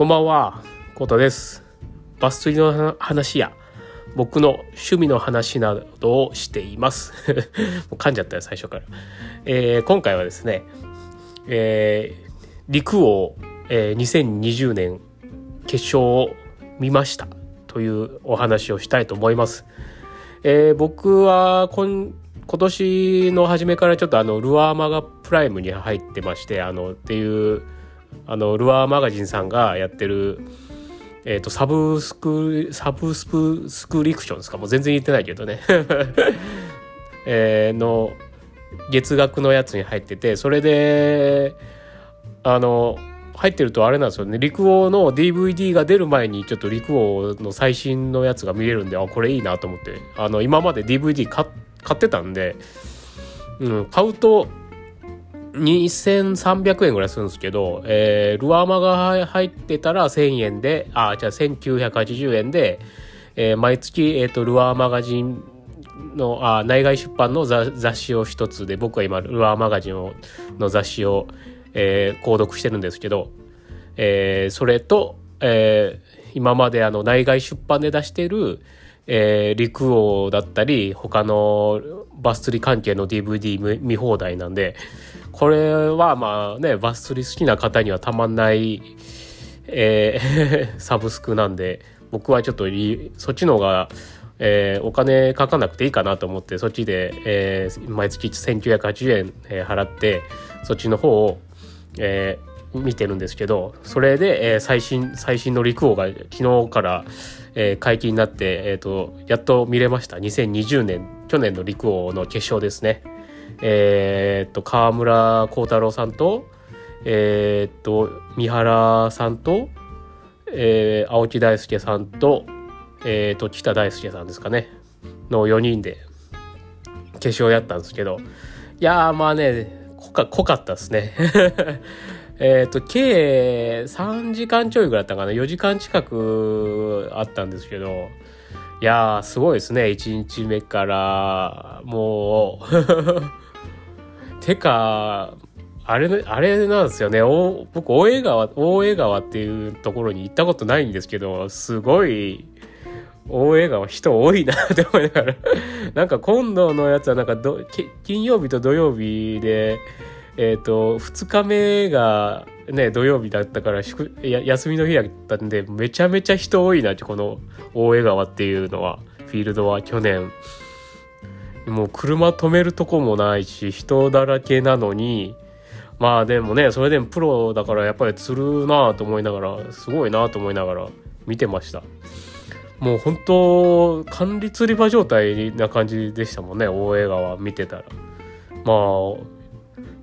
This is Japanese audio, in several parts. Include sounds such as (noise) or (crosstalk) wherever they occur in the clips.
こんばんは、コートです。バス釣りの話や、僕の趣味の話などをしています。(laughs) もう噛んじゃったよ、最初から。えー今回はですね、えー陸王、えー2020年決勝を見ましたというお話をしたいと思います。えー僕は今今年の初めからちょっとあのルアーマガプライムに入ってましてあのっていうあのルアーマガジンさんがやってるえー、とサブスクサブスプスクリプションですか？もう全然言ってないけどね、(laughs) えーの月額のやつに入っててそれであの入ってるとあれなんですよね。陸王の DVD が出る前にちょっと陸王の最新のやつが見れるんであこれいいなと思って。あの今まで DVD 買ってたんで、うん、買うと2300円ぐらいするんですけど、えールアーマが入ってたら1000円で、あ、じゃあ1980円で、えー毎月、えっ、と、ルアーマガジンの、あ、内外出版の雑雑誌を一つで、僕は今、ルアーマガジンをの雑誌を、えー購読してるんですけど、えーそれと、えー今まであの内外出版で出してる、えー陸王だったり他のバス釣り関係の DVD 見放題なんでこれはまあねバス釣り好きな方にはたまんない、えー (laughs) サブスクなんで僕はちょっとそっちの方が、えーお金かかなくていいかなと思ってそっちで、えー毎月1980円、えー払ってそっちの方を、えー見てるんですけどそれで、えー最新最新の陸王が昨日から、えー解禁になって、えー、とやっと見れました。2020年去年の陸王の決勝ですね。えーっと川村幸太郎さんとえーっと三原さんと、えー青木大輔さんと,、えーっと北大輔さんですかね。の4人で決勝やったんですけど。いやーまあね濃か濃かったですね。えっと計3時間ちょいぐらいだったかな。4時間近くあったんですけど。いやーすごいですね。1日目からもう。(laughs) てかあれあれなんですよね。お僕大江川大江川っていうところに行ったことないんですけどすごい大江川人多いなって思いながら。なんか今度のやつはなんか金曜日と土曜日でえっ、と2日目がね土曜日だったから休みの日だったんでめちゃめちゃ人多いなってこの大江川っていうのは。フィールドは去年。もう車止めるとこもないし人だらけなのに。まあでもねそれでもプロだからやっぱり釣るなと思いながらすごいなと思いながら見てました。もう本当管理釣り場状態な感じでしたもんね大江川見てたら。まあ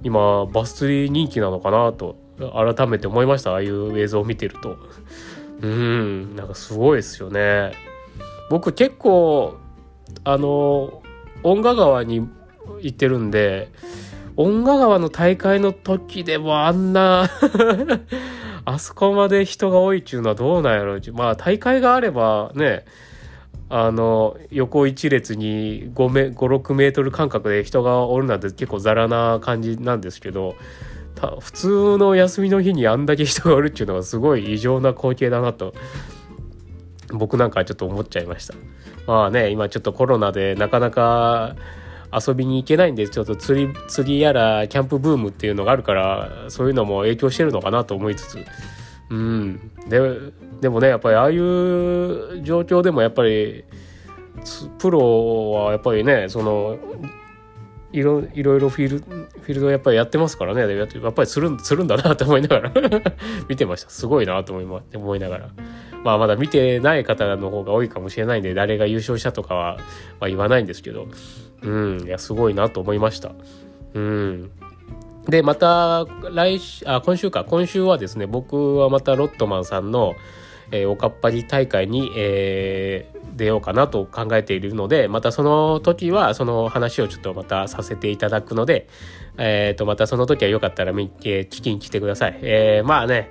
今バス釣り人気なのかなと改めて思いました。ああいう映像を見てると。(laughs) うんなんかすごいですよね。僕結構あの恩賀川に行ってるんで恩賀川の大会の時でもあんな (laughs) あそこまで人が多いっていうのはどうなんやろう。まあ大会があればねあの横一列に56メートル間隔で人がおるなんて結構ザラな感じなんですけど普通の休みの日にあんだけ人がおるっていうのはすごい異常な光景だなと僕なんかはちょっと思っちゃいました。まあね今ちょっとコロナでなかなか遊びに行けないんでちょっと釣り釣りやらキャンプブームっていうのがあるからそういうのも影響してるのかなと思いつつうん。ででもねやっぱりああいう状況でもやっぱりプロはやっぱりねそのいろいろいろフィールフィールドやっぱりやってますからね。やっぱりするんするんだなと思いながら (laughs) 見てました。すごいなと思い,、ま、思いながら。まあまだ見てない方の方が多いかもしれないんで誰が優勝したとかは、まあ、言わないんですけど。うん。いやすごいなと思いました。うん。でまた来週あ今週か今週はですね僕はまたロットマンさんの、えーおかっぱり大会に、えー出ようかなと考えているのでまたその時はその話をちょっとまたさせていただくので、えー、とまたその時はよかったら、えー聞きに来てください。えーまあね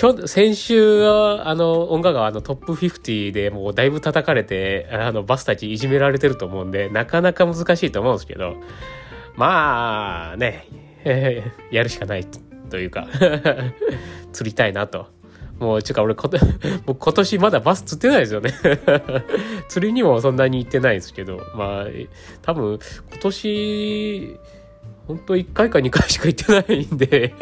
今日先週はあの音楽川のトップ50でもうだいぶ叩かれてあのバスたちいじめられてると思うんでなかなか難しいと思うんですけどまあね、え (laughs) ーやるしかないというか (laughs) 釣りたいなともう、ちゅうか俺こ、(laughs) 僕今年まだバス釣ってないですよね釣りにもそんなに行ってないですけど、まあ、多分、今年、本当1回か2回しか行ってないんで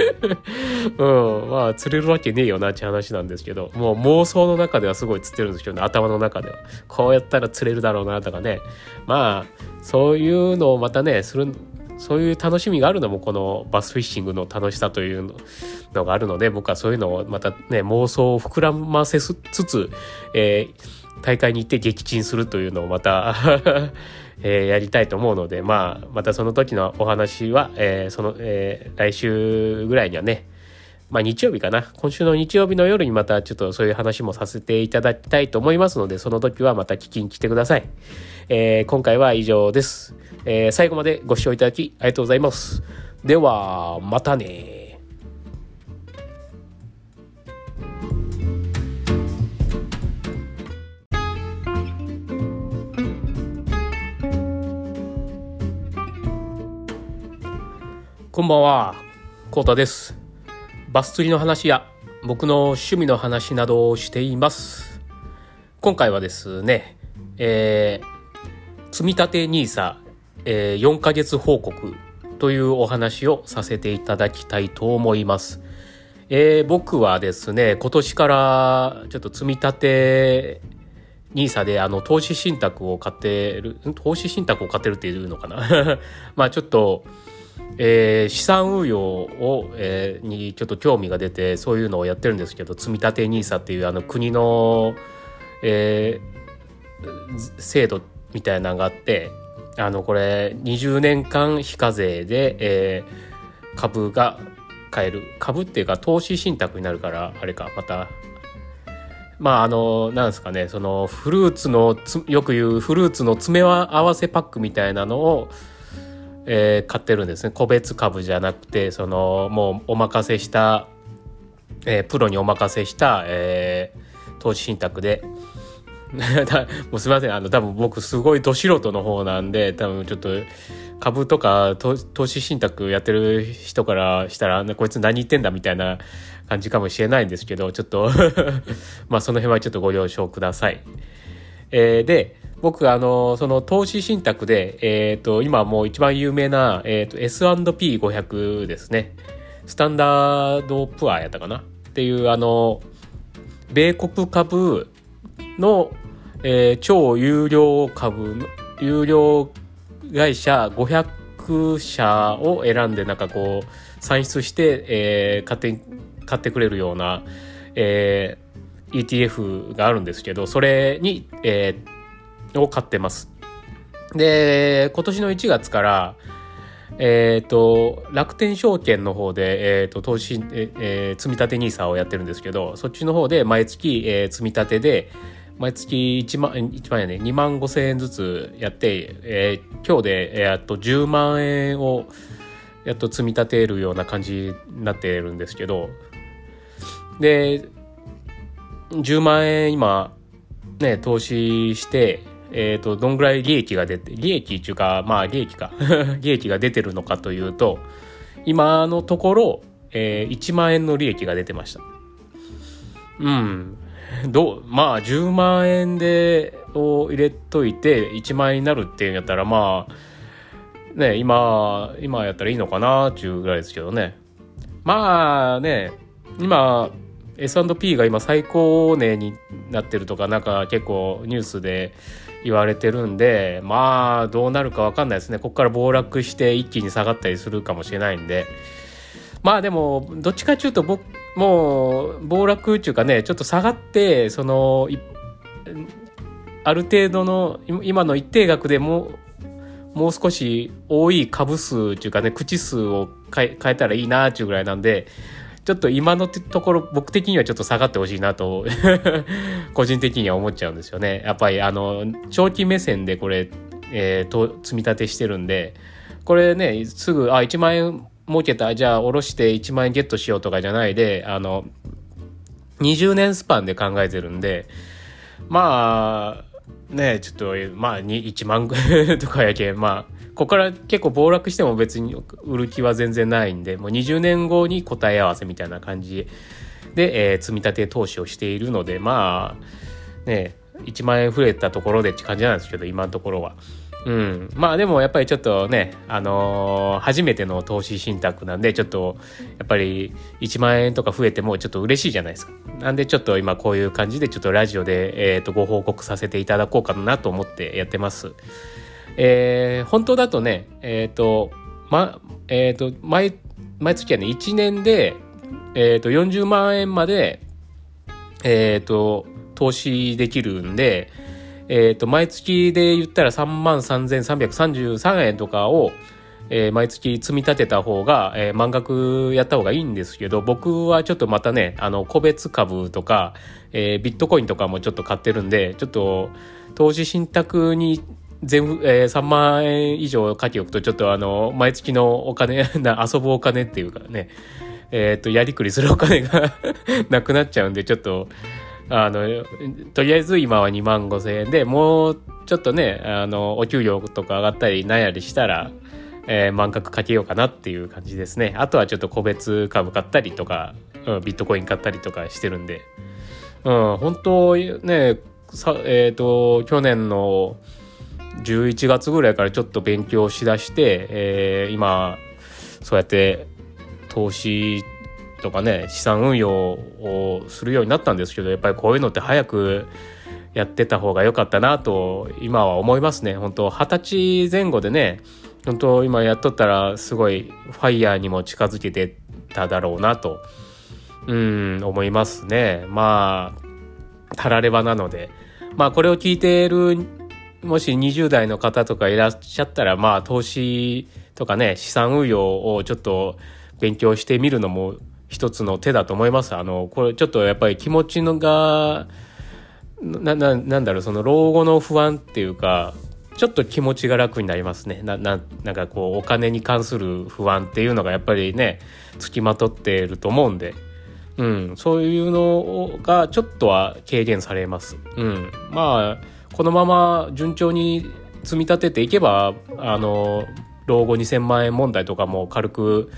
うん、まあ釣れるわけねえよなって話なんですけど、もう妄想の中ではすごい釣ってるんですけどね、頭の中では。こうやったら釣れるだろうなとかね。まあ、そういうのをまたね、する、そういう楽しみがあるのもこのバスフィッシングの楽しさというのがあるので、僕はそういうのをまたね、妄想を膨らませつつ、えー、大会に行って撃沈するというのをまた (laughs) えー、やりたいと思うので、まあ、またその時のお話は、えー、その、えー、来週ぐらいにはね、まあ日曜日かな。今週の日曜日の夜にまたちょっとそういう話もさせていただきたいと思いますので、その時はまた聞きに来てください。えー、今回は以上です。えー、最後までご視聴いただきありがとうございます。では、またねこんばんは、コータです。バス釣りの話や僕の趣味の話などをしています。今回はですね、えー、積立 NISA、えー、4ヶ月報告というお話をさせていただきたいと思います。えー、僕はですね、今年からちょっと積み立て NISA であの投資信託を買ってる、投資信託を買ってるっていうのかな (laughs) まあちょっと、えー、資産運用を、えー、にちょっと興味が出てそういうのをやってるんですけど積立 NISA っていうあの国の、えー、制度みたいなのがあってあのこれ20年間非課税で、えー、株が買える。株っていうか投資信託になるからあれかまた。まああのなんですかねそのフルーツのよく言うフルーツの詰め合わせパックみたいなのをえー、買ってるんですね。個別株じゃなくてそのもうお任せした、えー、プロにお任せした、えー、投資信託で。(laughs) もうすみません。あの多分僕すごいど素人の方なんで多分ちょっと株とか投資信託やってる人からしたらこいつ何言ってんだみたいな感じかもしれないんですけどちょっと (laughs) まあその辺はちょっとご了承ください。えー、で僕、あの、その投資信託で、えっ、ー、と、今もう一番有名な、えっ、ー、と、S&P500 ですね。スタンダードプアやったかな？っていう、あの、米国株の、えー、超有料株の、有料会社500社を選んで、なんかこう、算出して、えー、買って、買ってくれるような、えー、ETF があるんですけど、それに、えー、を買ってます。で、今年の1月から、えっ、ー、と、楽天証券の方で、えっ、ー、と、投資、えー、積立 NISA をやってるんですけど、そっちの方で毎月、えー、積み立てで、毎月1万、1万やね、2万5千円ずつやって、えー、今日で、えー、っと10万円をやっと積み立てるような感じになってるんですけど、で、10万円今、ね、投資して、えっ、ー、と、どんぐらい利益が出て、利益っていうか、まあ利益か、(laughs) 利益が出てるのかというと、今のところ、えー、1万円の利益が出てました。うん。ど、まあ10万円で、を入れといて1万円になるっていうんやったら、まあ、ね、今、今やったらいいのかなっていうぐらいですけどね。まあね、今、S&P が今最高値になってるとか、なんか結構ニュースで言われてるんで、まあ、どうなるかわかんないですね。ここから暴落して一気に下がったりするかもしれないんで。まあでも、どっちかっていうと、僕、もう、暴落っていうかね、ちょっと下がって、その、ある程度の、今の一定額でも、もう少し多い株数っていうかね、口数を変え変えたらいいなっていうぐらいなんで、ちょっと今のところ僕的にはちょっと下がってほしいなと (laughs) 個人的には思っちゃうんですよね。やっぱりあの長期目線でこれ、えー、と積み立てしてるんでこれねすぐあ1万円儲けたじゃあ下ろして1万円ゲットしようとかじゃないであの20年スパンで考えてるんでまあねちょっとまあ1万ぐらい (laughs) とかやけまあここから結構暴落しても別に売る気は全然ないんで、もう20年後に答え合わせみたいな感じで、えー、積み立て投資をしているので、まあ、ね、1万円増えたところでって感じなんですけど、今のところは。うん。まあでもやっぱりちょっとね、あのー、初めての投資信託なんで、ちょっと、やっぱり1万円とか増えてもちょっと嬉しいじゃないですか。なんでちょっと今こういう感じでちょっとラジオで、え、ー、と、ご報告させていただこうかなと思ってやってます。えー、本当だとね、えっ、ー、と、ま、えっ、と、毎、毎月はね、1年で、えっ、と、40万円まで、えっ、と、投資できるんで、え、ー、と、毎月で言ったら33,333円とかを、えー、毎月積み立てた方が、えー、満額やった方がいいんですけど、僕はちょっとまたね、あの、個別株とか、えー、ビットコインとかもちょっと買ってるんで、ちょっと、投資信託に全部、えー、3万円以上書き置くと、ちょっとあの、毎月のお金、(laughs) 遊ぶお金っていうかね、えっ、ー、と、やりくりするお金が (laughs) なくなっちゃうんで、ちょっと、あの、とりあえず今は2万5千円で、もうちょっとね、あの、お給料とか上がったりなんやりしたら、えー、満額かけようかなっていう感じですね。あとはちょっと個別株買ったりとか、うん、ビットコイン買ったりとかしてるんで、うん、本当ね、さえっ、ー、と、去年の11月ぐらいからちょっと勉強しだして、えー、今、そうやって投資とかね資産運用をするようになったんですけどやっぱりこういうのって早くやってた方が良かったなと今は思いますね。本当二十歳前後でね本当今やっとったらすごいファイヤーにも近づけてただろうなとうん思いますね。まあたらればなので。まあこれを聞いているもし20代の方とかいらっしゃったらまあ投資とかね資産運用をちょっと勉強してみるのも一つの手だと思います。あの、これちょっとやっぱり気持ちのが、な、な、なんだろう、その老後の不安っていうか、ちょっと気持ちが楽になりますね。な、な、なんかこう、お金に関する不安っていうのがやっぱりね、付きまとっていると思うんで、うん、そういうのがちょっとは軽減されます。うん。まあ、このまま順調に積み立てていけば、あの、老後2000万円問題とかも軽く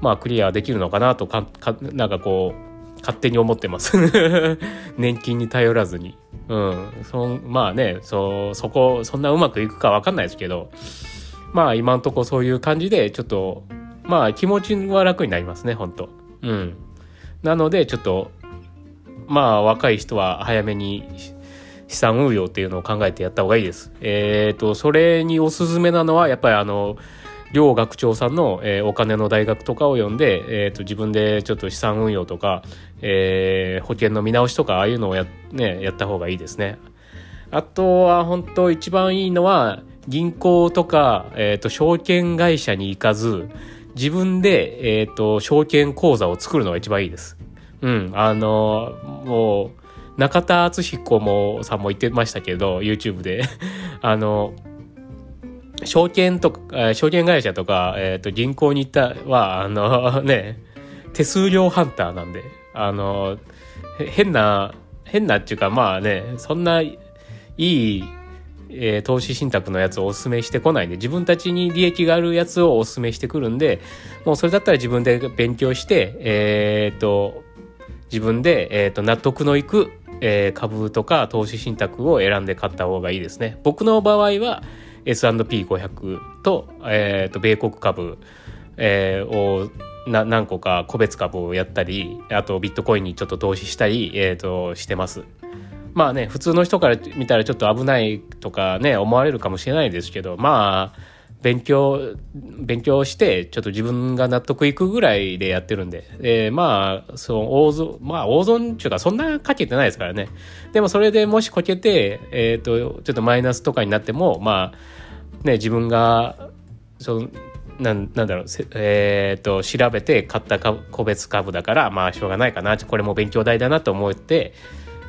まあクリアできるのかなとかかなんかこう勝手に思ってます。(laughs) 年金に頼らずに。うん。そまあねそそこそんなうまくいくか分かんないですけどまあ今んとこそういう感じでちょっとまあ気持ちは楽になりますね本当うん。なのでちょっとまあ若い人は早めに資産運用っていうのを考えてやった方がいいです。えっ、ー、と、それにおすすめなのは、やっぱりあの、両学長さんの、えー、お金の大学とかを読んで、えーと、自分でちょっと資産運用とか、えー、保険の見直しとかああいうのをや,、ね、やった方がいいですね。あとは本当一番いいのは銀行とか、えーと、証券会社に行かず自分で、えーと、証券口座を作るのが一番いいです。うん、あのもう中田敦彦もさんも言ってましたけど YouTube で (laughs) あの証券とか、証券会社とか、えっ、ー、と、銀行に行ったは、あの (laughs) ね、手数料ハンターなんで、あの、変な、変なっていうか、まあね、そんないい、えー、投資信託のやつをお勧めしてこないんで、自分たちに利益があるやつをお勧めしてくるんで、もうそれだったら自分で勉強して、えっ、ー、と、自分で、えっ、ー、と、納得のいく、え、株とか投資信託を選んで買った方がいいですね。僕の場合は、S&P500 と,、えー、と米国株、えー、をな何個か個別株をやったりあとビットコインにちょっと投資したり、えー、としてます。まあね普通の人から見たらちょっと危ないとかね思われるかもしれないですけどまあ勉強、勉強して、ちょっと自分が納得いくぐらいでやってるんで、えー、まあ、その、大損、まあ、大損っていうか、そんなかけてないですからね。でも、それでもしこけて、えっ、ー、と、ちょっとマイナスとかになっても、まあ、ね、自分が、その、なんなんだろう、えっ、ー、と、調べて買った個別株だから、まあ、しょうがないかな、これも勉強代だなと思って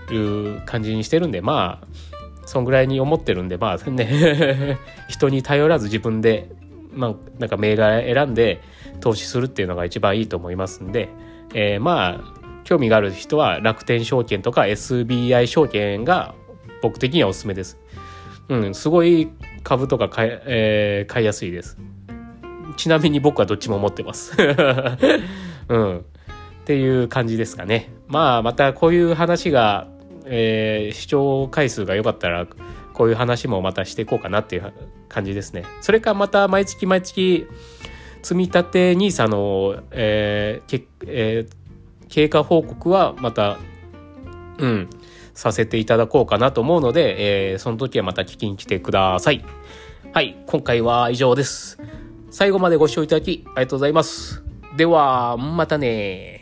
る感じにしてるんで、まあ、そんぐらいに思ってるんで、まあね (laughs) 人に頼らず自分で、まあ、なんか銘柄選んで投資するっていうのが一番いいと思いますんで、えー、まあ、興味がある人は楽天証券とか SBI 証券が僕的にはおすすめです。うん、すごい株とか買い,、えー、買いやすいです。ちなみに僕はどっちも持ってます。(laughs) うん。っていう感じですかね。まあ、またこういう話が、えー、視聴回数が良かったら、こういう話もまたしていこうかなっていう感じですね。それかまた毎月毎月、積み立て NISA の、えーけえー、経過報告はまた、うん、させていただこうかなと思うので、えー、その時はまた聞きに来てください。はい、今回は以上です。最後までご視聴いただきありがとうございます。では、またね